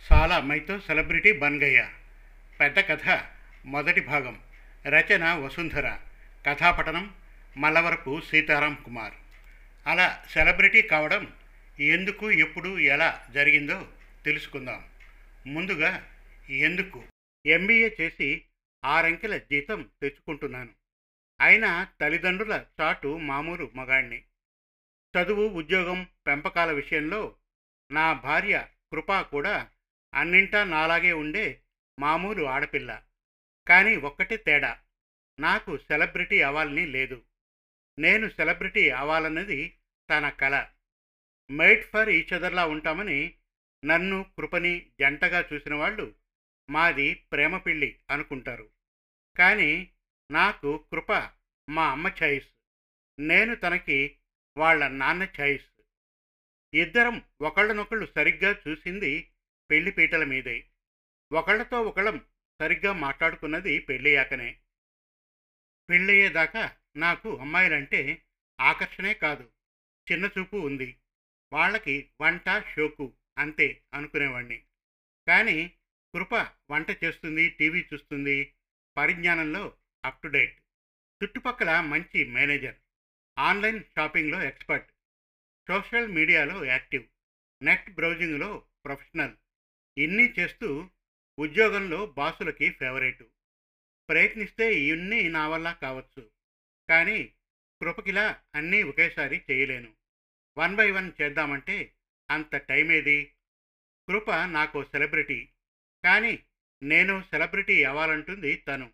సాలా మైతో సెలబ్రిటీ బన్గయ్య. పెద్ద కథ మొదటి భాగం. రచన వసుంధర. కథాపఠనం మల్లవరపు సీతారాం కుమార్. అలా సెలబ్రిటీ కావడం ఎందుకు ఎప్పుడు ఎలా జరిగిందో తెలుసుకుందాం. ముందుగా ఎందుకు? ఎంబీఏ చేసి ఆరంకెల జీతం తెచ్చుకుంటున్నాను. అయినా తల్లిదండ్రుల చాటు మామూలు మగాణ్ణి చదువు ఉద్యోగం పెంపకాల విషయంలో నా భార్య కృప కూడా అన్నింటా నాలాగే ఉండే మామూలు ఆడపిల్ల. కానీ ఒక్కటే తేడా. నాకు సెలబ్రిటీ అవ్వాలని లేదు. నేను సెలబ్రిటీ అవ్వాలన్నది తన కల. మేడ్ ఫర్ ఈచ్ అదర్లా ఉంటామని నన్ను కృపని జంటగా చూసిన వాళ్ళు మాది ప్రేమ పెళ్ళి అనుకుంటారు. కానీ నాకు కృప మా అమ్మ ఛాయిస్. నేను తనకి వాళ్ళ నాన్న ఛాయిస్. ఇద్దరం ఒకళ్ళనొకళ్ళు సరిగ్గా చూసింది పెళ్ళి పీటల మీదే. ఒకళ్ళతో ఒకళ్ళం సరిగ్గా మాట్లాడుకున్నది పెళ్ళయ్యాకనే. పెళ్ళయ్యేదాకా నాకు అమ్మాయిలంటే ఆకర్షణే కాదు. చిన్న చూపు ఉంది. వాళ్ళకి వంట షోకు అంతే అనుకునేవాణ్ణి. కానీ కృప వంట చేస్తుంది టీవీ చూస్తుంది పరిజ్ఞానంలో అప్ టు డేట్. చుట్టుపక్కల మంచి మేనేజర్ ఆన్లైన్ షాపింగ్లో ఎక్స్పర్ట్. సోషల్ మీడియాలో యాక్టివ్ నెట్ బ్రౌజింగ్లో ప్రొఫెషనల్ ఇన్ని చేస్తూ ఉద్యోగంలో బాసులకి ఫేవరెటు. ప్రయత్నిస్తే ఇవన్నీ నా వల్ల కావచ్చు కానీ కృపకిలా అన్నీ ఒకేసారి చేయలేను. వన్ బై వన్ చేద్దామంటే అంత టైం ఏది కృప నాకు సెలబ్రిటీ కానీ నేను సెలబ్రిటీ అవ్వాలంటుంది తను.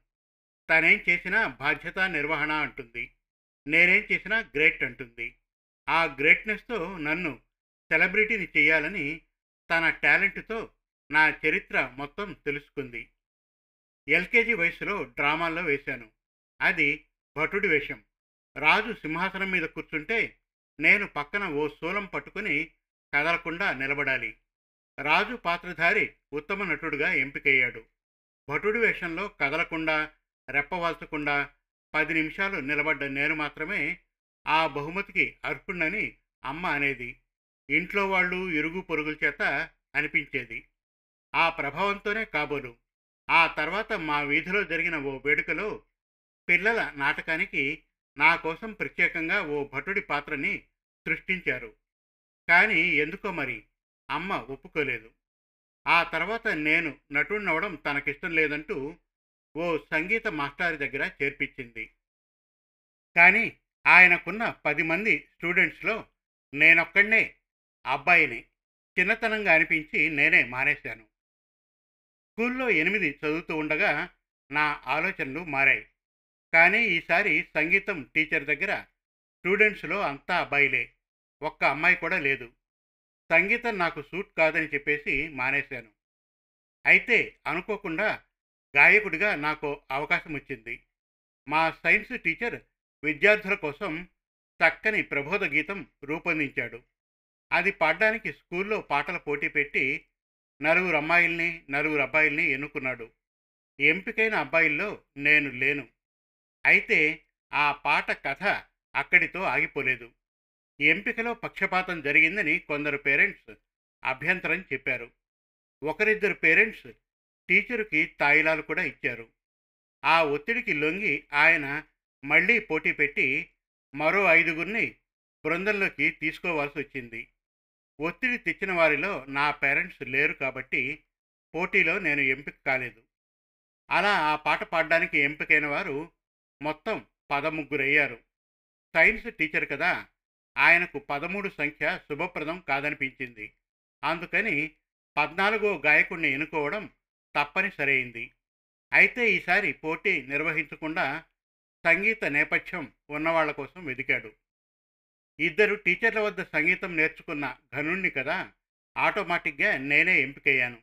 తనేం చేసినా బాధ్యత నిర్వహణ అంటుంది నేనేం చేసినా గ్రేట్ అంటుంది. ఆ గ్రేట్నెస్తో నన్ను సెలబ్రిటీని చేయాలని తన టాలెంట్తో నా చరిత్ర మొత్తం తెలుసుకుంది. ఎల్కేజీ వయసులో డ్రామాల్లో వేశాను. అది భటుడి వేషం. రాజు సింహాసనం మీద కూర్చుంటే నేను పక్కన ఓ శూలం పట్టుకుని కదలకుండా నిలబడాలి. రాజు పాత్రధారి ఉత్తమ నటుడుగా ఎంపికయ్యాడు. భటుడి వేషంలో కదలకుండా రెప్పవాల్చకుండా పది నిమిషాలు నిలబడ్డ నేను మాత్రమే ఆ బహుమతికి అర్హుణ్ణని అమ్మ అనేది ఇంట్లో వాళ్ళు ఇరుగు పొరుగుల చేత అనిపించేది. ఆ ప్రభావంతోనే కాబోలు. ఆ తర్వాత మా వీధిలో జరిగిన ఓ వేడుకలో పిల్లల నాటకానికి నా కోసం ప్రత్యేకంగా ఓ భటుడి పాత్రని సృష్టించారు. కానీ ఎందుకో మరి అమ్మ ఒప్పుకోలేదు. ఆ తర్వాత నేను నటుడినవడం తనకిష్టం లేదంటూ ఓ సంగీత మాస్టారి దగ్గర చేర్పించింది. కానీ ఆయనకున్న పది మంది స్టూడెంట్స్లో నేనొక్కడే అబ్బాయిని చిన్నతనంగా అనిపించి నేనే మానేశాను. స్కూల్లో ఎనిమిది చదువుతూ ఉండగా నా ఆలోచనలు మారాయి. కానీ ఈసారి సంగీతం టీచర్ దగ్గర స్టూడెంట్స్లో అంతా అబ్బాయిలే ఒక్క అమ్మాయి కూడా లేదు. సంగీతం నాకు సూట్ కాదని చెప్పేసి మానేశాను. అయితే అనుకోకుండా గాయకుడిగా నాకు అవకాశం వచ్చింది. మా సైన్స్ టీచర్ విద్యార్థుల కోసం చక్కని ప్రబోధ గీతం రూపొందించాడు. అది పాడడానికి స్కూల్లో పాటల పోటీ పెట్టి నలుగురు అమ్మాయిల్ని నలుగురు అబ్బాయిల్ని ఎన్నుకున్నాడు. ఎంపికైన అబ్బాయిల్లో నేను లేను. అయితే ఆ పాట కథ అక్కడితో ఆగిపోలేదు. ఎంపికలో పక్షపాతం జరిగిందని కొందరు పేరెంట్స్ అభ్యంతరం చెప్పారు. ఒకరిద్దరు పేరెంట్స్ టీచరుకి తాయిలాలు కూడా ఇచ్చారు. ఆ ఒత్తిడికి లొంగి ఆయన మళ్ళీ పోటీ పెట్టి మరో ఐదుగురిని బృందంలోకి తీసుకోవాల్సి వచ్చింది ఒత్తిడి తెచ్చిన వారిలో నా పేరెంట్స్ లేరు కాబట్టి పోటీలో నేను ఎంపిక కాలేదు. అలా ఆ పాట పాడడానికి ఎంపికైన వారు మొత్తం పదముగ్గురయ్యారు. సైన్స్ టీచర్ కదా ఆయనకు పదమూడు సంఖ్య శుభప్రదం కాదనిపించింది. అందుకని పద్నాలుగో గాయకుడిని ఎన్నుకోవడం తప్పనిసరైంది. అయితే ఈసారి పోటీ నిర్వహించకుండా సంగీత నేపథ్యం ఉన్నవాళ్ళ కోసం వెదికాడు ఇద్దరు టీచర్ల వద్ద సంగీతం నేర్చుకున్న ఘనుణ్ణి కదా ఆటోమేటిక్గా నేనే ఎంపికయ్యాను.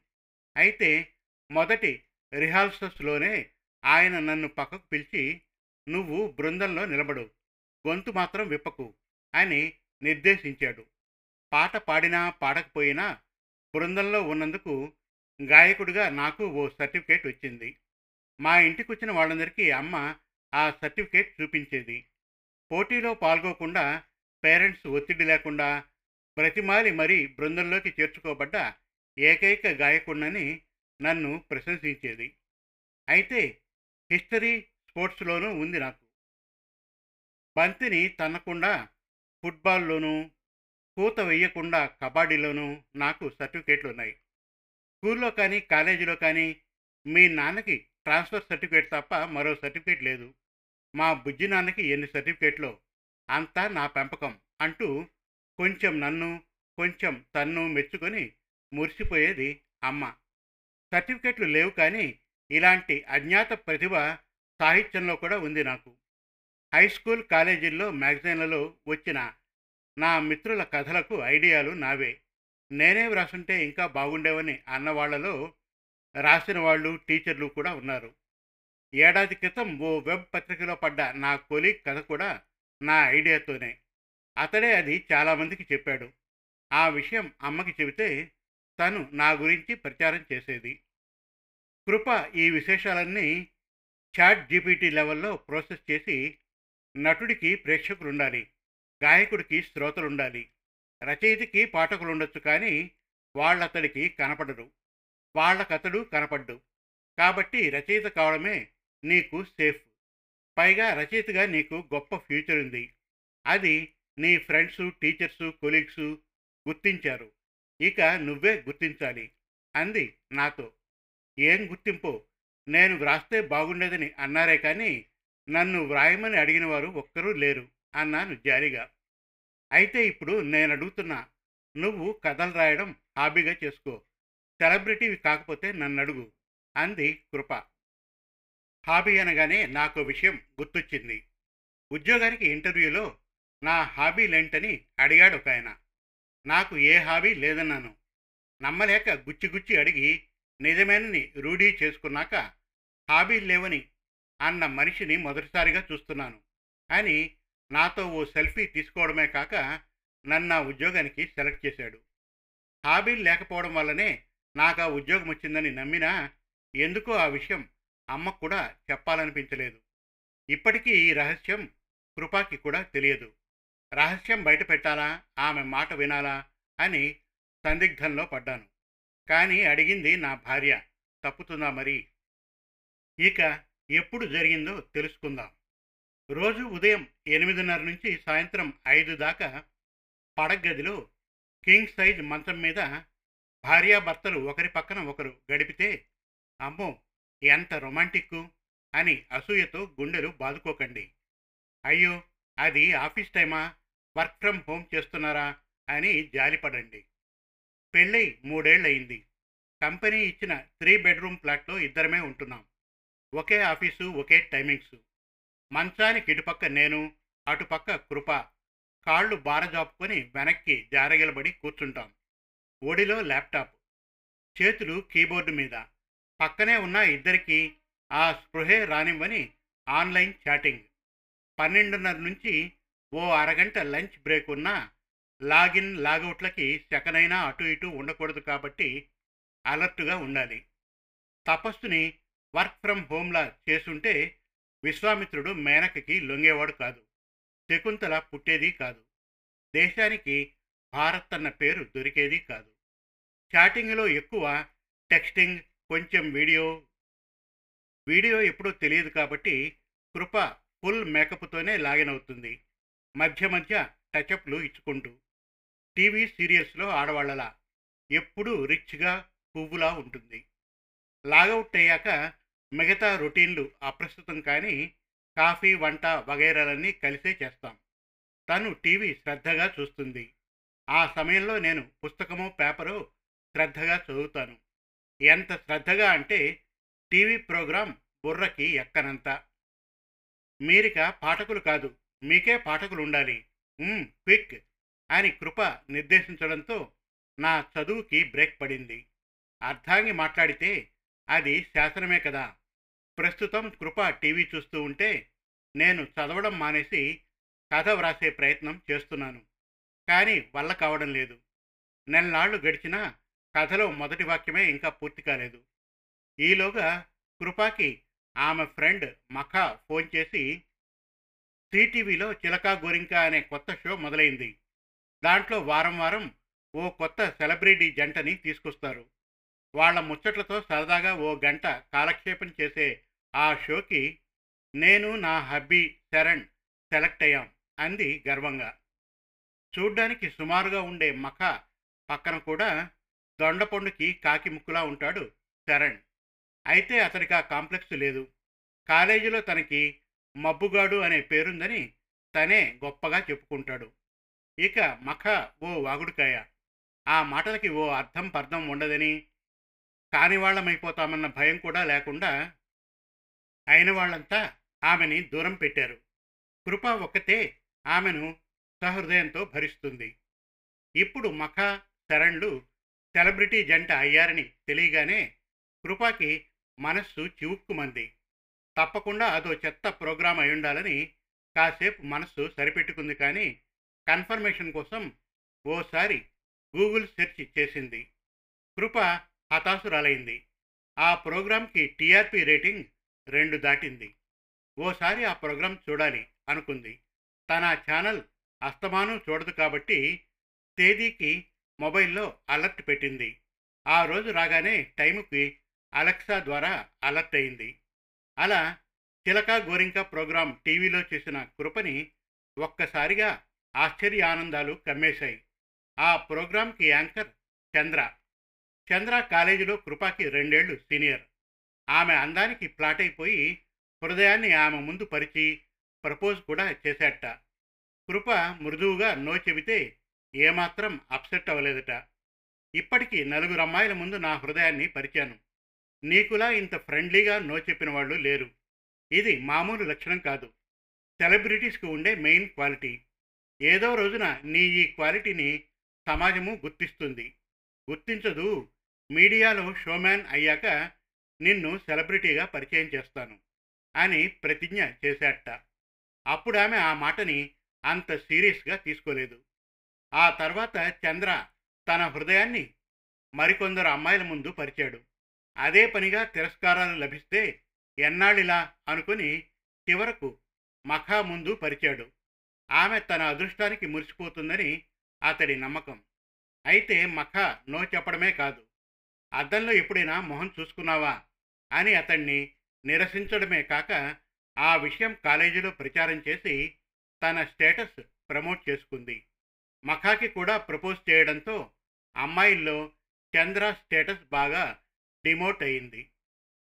అయితే మొదటి రిహార్సల్స్లోనే ఆయన నన్ను పక్కకు పిలిచి నువ్వు బృందంలో నిలబడు గొంతు మాత్రం విప్పకు అని నిర్దేశించాడు. పాట పాడినా పాడకపోయినా బృందంలో ఉన్నందుకు గాయకుడిగా నాకు ఓ సర్టిఫికేట్ వచ్చింది. మా ఇంటికి వచ్చిన వాళ్ళందరికీ అమ్మ ఆ సర్టిఫికేట్ చూపించేది. పోటీలో పాల్గొకుండా పేరెంట్స్ ఒత్తిడి లేకుండా ప్రతిమాలి మరీ బృందంలోకి చేర్చుకోబడ్డ ఏకైక గాయకుడినని నన్ను ప్రశంసించేది. అయితే హిస్టరీ స్పోర్ట్స్లోనూ ఉంది నాకు. బంతిని తన్నకుండా ఫుట్బాల్లోనూ కూత వేయకుండా కబడ్డీలోనూ నాకు సర్టిఫికేట్లు ఉన్నాయి స్కూల్లో కానీ కాలేజీలో కానీ మీ నాన్నకి ట్రాన్స్ఫర్ సర్టిఫికేట్ తప్ప మరో సర్టిఫికేట్ లేదు. మా బుజ్జి నాన్నకి ఎన్ని సర్టిఫికేట్లు? అంతా నా పెంపకం అంటూ కొంచెం నన్ను కొంచెం తన్ను మెచ్చుకొని మురిసిపోయేది అమ్మ. సర్టిఫికెట్లు లేవు కానీ ఇలాంటి అజ్ఞాత ప్రతిభ సాహిత్యంలో కూడా ఉంది నాకు. హై స్కూల్ కాలేజీల్లో మ్యాగజైన్లలో వచ్చిన నా మిత్రుల కథలకు ఐడియాలు నావే. నేనే వ్రాసుంటే ఇంకా బాగుండేవని అన్నవాళ్ళలో రాసిన వాళ్ళు టీచర్లు కూడా ఉన్నారు. ఏడాది క్రితం ఓ వెబ్ పత్రికలో పడ్డ నా కొలీగ్ కథ కూడా నా ఐడియాతోనే. అతడే అది చాలామందికి చెప్పాడు. ఆ విషయం అమ్మకి చెబితే తను నా గురించి ప్రచారం చేసేది. కృప ఈ విశేషాలన్నీ చాట్ జీపీటీ లెవెల్లో ప్రాసెస్ చేసి నటుడికి ప్రేక్షకులు ఉండాలి గాయకుడికి శ్రోతలు ఉండాలి రచయితకి పాఠకులు ఉండొచ్చు కానీ వాళ్ళతడికి కనపడరు. వాళ్ళకతడు కనపడ్డు. కాబట్టి రచయిత కావడమే నీకు సేఫ్. పైగా రచయితగా నీకు గొప్ప ఫ్యూచర్ ఉంది. అది నీ ఫ్రెండ్స్ టీచర్సు కొలీగ్సు గుర్తించారు. ఇక నువ్వే గుర్తించాలి. అంది నాతో. ఏం గుర్తింపో? నేను వ్రాస్తే బాగుండేదని అన్నారే కానీ నన్ను వ్రాయమని అడిగిన వారు ఒక్కరూ లేరు అన్నాను జాలిగా అయితే ఇప్పుడు నేను అడుగుతున్నా నువ్వు కథలు రాయడం హాబీగా చేసుకో. సెలబ్రిటీవి కాకపోతే నన్ను అడుగు అంది కృప. హాబీ అనగానే నాకు విషయం గుర్తొచ్చింది. ఉద్యోగానికి ఇంటర్వ్యూలో నా హాబీలేంటని అడిగాడు ఒక ఆయన. నాకు ఏ హాబీ లేదన్నాను. నమ్మలేక గుచ్చి గుచ్చి అడిగి నిజమేనని రూఢీ చేసుకున్నాక హాబీ లేవని అన్న మనిషిని మొదటిసారిగా చూస్తున్నాను. అని నాతో ఓ సెల్ఫీ తీసుకోవడమే కాక నన్ను ఆ ఉద్యోగానికి సెలెక్ట్ చేశాడు. హాబీలు లేకపోవడం వల్లనే నాకు ఆ ఉద్యోగం వచ్చిందని నమ్మినా ఎందుకో ఆ విషయం అమ్మకు కూడా చెప్పాలనిపించలేదు. ఇప్పటికీ ఈ రహస్యం కృపాకి కూడా తెలియదు. రహస్యం బయట పెట్టాలా? ఆమె మాట వినాలా? అని సందిగ్ధంలో పడ్డాను. కానీ అడిగింది నా భార్య. తప్పుతుందా మరి? ఇక ఎప్పుడు జరిగిందో తెలుసుకుందాం. రోజు ఉదయం ఎనిమిదిన్నర నుంచి సాయంత్రం ఐదు దాకా పడగదిలో కింగ్ సైజ్ మంచం మీద భార్యాభర్తలు ఒకరి పక్కన ఒకరు గడిపితే అమ్మో! ఎంత రొమాంటిక్కు అని అసూయతో గుండెలు బాదుకోకండి. అయ్యో అది ఆఫీస్ టైమా? వర్క్ ఫ్రమ్ హోమ్ చేస్తున్నారా? అని జాలిపడండి. పెళ్ళై మూడేళ్ళయింది కంపెనీ ఇచ్చిన త్రీ బెడ్రూమ్ ఫ్లాట్లో ఇద్దరమే ఉంటున్నాం. ఒకే ఆఫీసు ఒకే టైమింగ్స్. మంచానికి ఇటుపక్క నేను అటుపక్క కృప. కాళ్ళు బారజాపుకొని వెనక్కి జారగిలబడి కూర్చుంటాం. ఒడిలో ల్యాప్టాప్. చేతులు కీబోర్డు మీద. పక్కనే ఉన్న ఇద్దరికి ఆ స్పృహే రానివ్వని ఆన్లైన్ చాటింగ్. పన్నెండున్నర నుంచి ఓ అరగంట లంచ్ బ్రేక్ ఉన్నా లాగిన్ లాగౌట్లకి సెకనైనా అటు ఇటు ఉండకూడదు కాబట్టి అలర్ట్గా ఉండాలి. తపస్సుని వర్క్ ఫ్రమ్ హోమ్లా చేసుంటే విశ్వామిత్రుడు మేనకకి లొంగేవాడు కాదు. శకుంతల పుట్టేది కాదు. దేశానికి భారత్ అన్న పేరు దొరికేది కాదు. చాటింగ్లో ఎక్కువ టెక్స్టింగ్ కొంచెం వీడియో వీడియో ఎప్పుడూ తెలియదు కాబట్టి కృప ఫుల్ మేకప్తోనే లాగిన్ అవుతుంది. మధ్య మధ్య టచప్లు ఇచ్చుకుంటూ టీవీ సీరియల్స్లో ఆడవాళ్ళలా ఎప్పుడూ రిచ్గా పువ్వులా ఉంటుంది. లాగౌట్ అయ్యాక మిగతా రొటీన్లు అప్రస్తుతం కానీ కాఫీ వంట వగైరాలన్నీ కలిసే చేస్తాం. తను టీవీ శ్రద్ధగా చూస్తుంది. ఆ సమయంలో నేను పుస్తకమో పేపరో శ్రద్ధగా చదువుతాను. ఎంత శ్రద్ధగా అంటే టీవీ ప్రోగ్రాం బుర్రకి ఎక్కనంత. మీరిక పాఠకులు కాదు మీకే పాఠకులు ఉండాలి క్విక్ అని కృప నిర్దేశించడంతో నా చదువుకి బ్రేక్ పడింది. అర్థాంగి మాట్లాడితే అది శాసనమే కదా. ప్రస్తుతం కృప టీవీ చూస్తూ ఉంటే నేను చదవడం మానేసి కథ వ్రాసే ప్రయత్నం చేస్తున్నాను. కానీ వల్ల కావడం లేదు. నెలనాళ్ళు గడిచినా కథలో మొదటి వాక్యమే ఇంకా పూర్తి కాలేదు. ఈలోగా కృపాకి ఆమె ఫ్రెండ్ మఖా ఫోన్ చేసి సిటీవీలో చిలకా గోరింక అనే కొత్త షో మొదలైంది. దాంట్లో వారం వారం ఓ కొత్త సెలబ్రిటీ జంటని తీసుకొస్తారు. వాళ్ళ ముచ్చట్లతో సరదాగా ఓ గంట కాలక్షేపం చేసే ఆ షోకి నేను నా హబ్బీ శరణ్ సెలెక్ట్ అయ్యాం అంది గర్వంగా. చూడ్డానికి సుమారుగా ఉండే మఖ పక్కన కూడా దొండపండుకి కాకి ముక్కులా ఉంటాడు శరణ్. అయితే అతనికి ఆ కాంప్లెక్స్ లేదు. కాలేజీలో తనకి మబ్బుగాడు అనే పేరుందని తనే గొప్పగా చెప్పుకుంటాడు. ఇక మఖ ఓ వాగుడుకాయ. ఆ మాటలకి ఓ అర్థం పర్థం ఉండదని కానివాళ్ళమైపోతామన్న భయం కూడా లేకుండా అయిన వాళ్ళంతా ఆమెని దూరం పెట్టారు. కృప ఒక్కతే ఆమెను సహృదయంతో భరిస్తుంది. ఇప్పుడు మఖ శరణ్లు సెలబ్రిటీ జంట అయ్యారని తెలియగానే కృపాకి మనస్సు చివుక్కుమంది. తప్పకుండా అదో చెత్త ప్రోగ్రాం అయి ఉండాలని కాసేపు మనస్సు సరిపెట్టుకుంది కానీ కన్ఫర్మేషన్ కోసం ఓసారి గూగుల్ సెర్చ్ చేసింది. కృప హతాశురాలైంది. ఆ ప్రోగ్రాంకి టీఆర్పీ రేటింగ్ రెండు దాటింది. ఓసారి ఆ ప్రోగ్రాం చూడాలి అనుకుంది. తన ఛానల్ అస్తమానం చూడదు కాబట్టి తేదీకి మొబైల్లో అలర్ట్ పెట్టింది. ఆ రోజు రాగానే టైంకి అలెక్సా ద్వారా అలర్ట్ అయింది. అలా చిలక గోరింక ప్రోగ్రాం టీవీలో చేసిన కృపని ఒక్కసారిగా ఆశ్చర్య ఆనందాలు కమ్మేశాయి. ఆ ప్రోగ్రాంకి యాంకర్ చంద్ర. చంద్ర కాలేజీలో కృపాకి రెండేళ్ళు సీనియర్. ఆమె అందానికి ప్లాట్ అయిపోయి హృదయాన్ని ఆమె ముందు పరిచి ప్రపోజ్ కూడా చేశాట కృప మృదువుగా నో చెబితే ఏమాత్రం అప్సెట్ అవ్వలేదట. ఇప్పటికీ నలుగురు అమ్మాయిల ముందు నా హృదయాన్ని పరిచాను. నీకులా ఇంత ఫ్రెండ్లీగా నో చెప్పిన వాళ్ళు లేరు. ఇది మామూలు లక్షణం కాదు. సెలబ్రిటీస్కి ఉండే మెయిన్ క్వాలిటీ. ఏదో రోజున నీ ఈ క్వాలిటీని సమాజము గుర్తిస్తుంది. గుర్తించదు. మీడియాలో షోమ్యాన్ అయ్యాక నిన్ను సెలబ్రిటీగా పరిచయం చేస్తాను అని ప్రతిజ్ఞ చేశాట. అప్పుడు ఆమె ఆ మాటని అంత సీరియస్గా తీసుకోలేదు. ఆ తర్వాత చంద్ర తన హృదయాన్ని మరికొందరు అమ్మాయిల ముందు పరిచాడు. అదే పనిగా తిరస్కారాలు లభిస్తే ఎన్నాళ్ళిలా అనుకుని చివరకు మఖా ముందు పరిచాడు. ఆమె తన అదృష్టానికి మురిసిపోతుందని అతడి నమ్మకం. అయితే మఖా నో చెప్పడమే కాదు. అద్దంలో ఎప్పుడైనా మొహం చూసుకున్నావా? అని అతన్ని నిరసించడమే కాక ఆ విషయం కాలేజీలో ప్రచారం చేసి తన స్టేటస్ ప్రమోట్ చేసుకుంది. మఖాకి కూడా ప్రపోజ్ చేయడంతో అమ్మాయిల్లో చంద్ర స్టేటస్ బాగా డిమోట్ అయింది.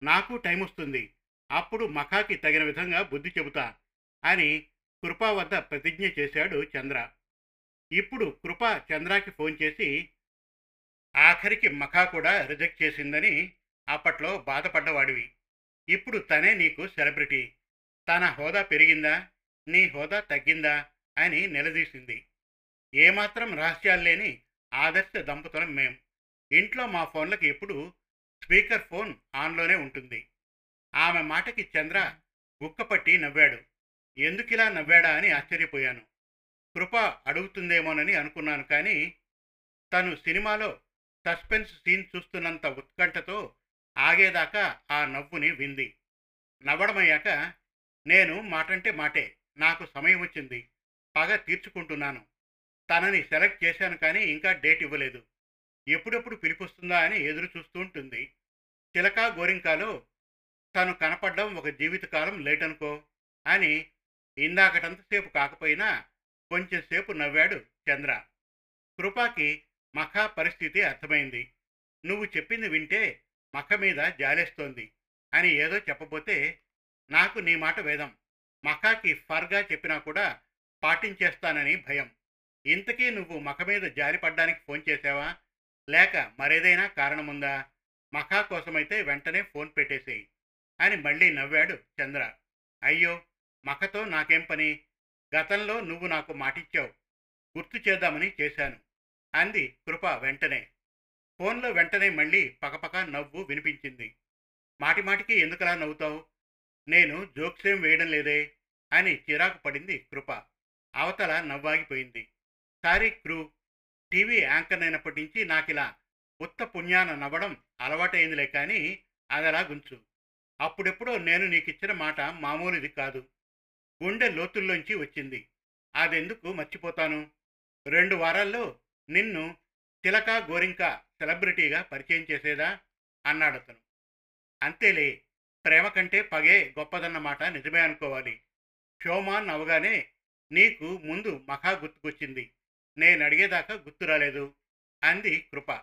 నాకు టైం వస్తుంది అప్పుడు మఖాకి తగిన విధంగా బుద్ధి చెబుతా అని కృప వద్ద ప్రతిజ్ఞ చేశాడు చంద్ర. ఇప్పుడు కృప చంద్రాకి ఫోన్ చేసి ఆఖరికి మఖా కూడా రిజెక్ట్ చేసిందని అప్పట్లో బాధపడ్డవాడివి. ఇప్పుడు తనే నీకు సెలబ్రిటీ. తన హోదా పెరిగిందా? నీ హోదా తగ్గిందా? అని నిలదీసింది. ఏమాత్రం రహస్యాలు లేని ఆదర్శ దంపతులం మేం. ఇంట్లో మా ఫోన్లకు ఎప్పుడు స్పీకర్ ఫోన్ ఆన్లోనే ఉంటుంది. ఆమె మాటకి చంద్ర ఉక్కపట్టి నవ్వాడు. ఎందుకిలా నవ్వాడా? అని ఆశ్చర్యపోయాను. కృప అడుగుతుందేమోనని అనుకున్నాను కానీ తను సినిమాలో సస్పెన్స్ సీన్ చూస్తున్నంత ఉత్కంఠతో ఆగేదాకా ఆ నవ్వుని వింది. నవ్వడమయ్యాక నేను మాటంటే మాటే నాకు సమయం వచ్చింది. పగ తీర్చుకుంటున్నాను. తనని సెలెక్ట్ చేశాను కానీ ఇంకా డేట్ ఇవ్వలేదు. ఎప్పుడెప్పుడు పిలిపిస్తుందా అని ఎదురు చూస్తూ ఉంటుంది. చిలక గోరింకాలో తను కనపడడం ఒక జీవితకాలం లేట్ అనుకో అని ఇందాకటంతసేపు కాకపోయినా కొంచెం సేపు నవ్వాడు చంద్ర. కృపాకి మఖా పరిస్థితి అర్థమైంది. నువ్వు చెప్పింది వింటే మఖ మీద జాలేస్తోంది అని ఏదో చెప్పబోతే నాకు నీ మాట వేదం. మఖాకి ఫర్గా చెప్పినా కూడా పాటించేస్తానని భయం. ఇంతకీ నువ్వు మఖ మీద జారిపడ్డానికి ఫోన్ చేసావా లేక మరేదైనా కారణముందా? మఖా కోసమైతే వెంటనే ఫోన్ పెట్టేసేయి అని మళ్ళీ నవ్వాడు చంద్ర. అయ్యో మఖతో నాకేం పని? గతంలో నువ్వు నాకు మాటిచ్చావు. గుర్తు చేద్దామని చేశాను అంది కృప వెంటనే. ఫోన్లో వెంటనే మళ్ళీ పకపక నవ్వు వినిపించింది. మాటిమాటికి ఎందుకలా నవ్వుతావు? నేను జోక్సేం వేయడం లేదే అని చిరాకు పడింది కృప. అవతల నవ్వాగిపోయింది. సారీ క్రూ టీవీ యాంకర్ అయినప్పటి నుంచి ఇలా ఉత్త పుణ్యాన నవ్వడం అలవాటైందిలే కానీ అదలా గుంచు. అప్పుడెప్పుడో నేను నీకిచ్చిన మాట మామూలుది కాదు. గుండె లోతుల్లోంచి వచ్చింది. అదెందుకు మర్చిపోతాను? రెండు వారాల్లో నిన్ను తిలక గోరింక సెలబ్రిటీగా పరిచయం చేసేదా? అన్నాడు అతను అంతేలే ప్రేమ కంటే పగే గొప్పదన్నమాట నిజమే అనుకోవాలి. షోమాన్ అవగానే నీకు ముందు మఖా గుర్తుకొచ్చింది నేను అడిగేదాకా గుర్తు రాలేదు. అంది కృప.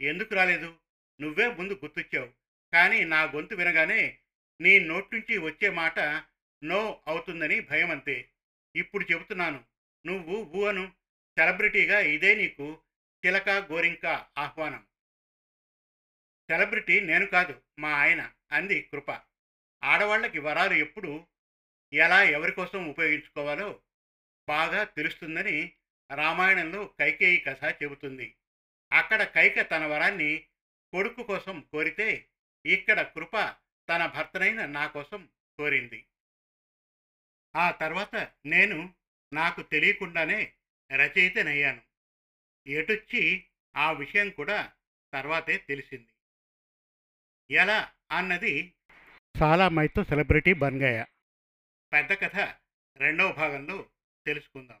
ఎందుకు రాలేదు? నువ్వే ముందు గుర్తొచ్చావు. కానీ నా గొంతు వినగానే నీ నోటి నుంచి వచ్చే మాట నో అవుతుందని భయం అంతే ఇప్పుడు చెబుతున్నాను. నువ్వు ఊహను సెలబ్రిటీగా ఇదే నీకు చిలక గోరింక ఆహ్వానం. సెలబ్రిటీ నేను కాదు మా ఆయన అంది కృప. ఆడవాళ్ళకి వరాలు ఎప్పుడు ఎలా ఎవరి కోసం ఉపయోగించుకోవాలో బాగా తెలుస్తుందని రామాయణంలో కైకేయి కథ చెబుతుంది. అక్కడ కైక తన వరాన్ని కొడుకు కోసం కోరితే ఇక్కడ కృప తన భర్తనైన నా కోసం కోరింది. ఆ తర్వాత నేను నాకు తెలియకుండానే రచయితనయ్యాను. ఎటొచ్చి ఆ విషయం కూడా తర్వాతే తెలిసింది. ఎలా అన్నది చాలా మైతో సెలబ్రిటీ బన్గయ్య. పెద్ద కథ రెండవ భాగంలో తెలుసుకుందాం.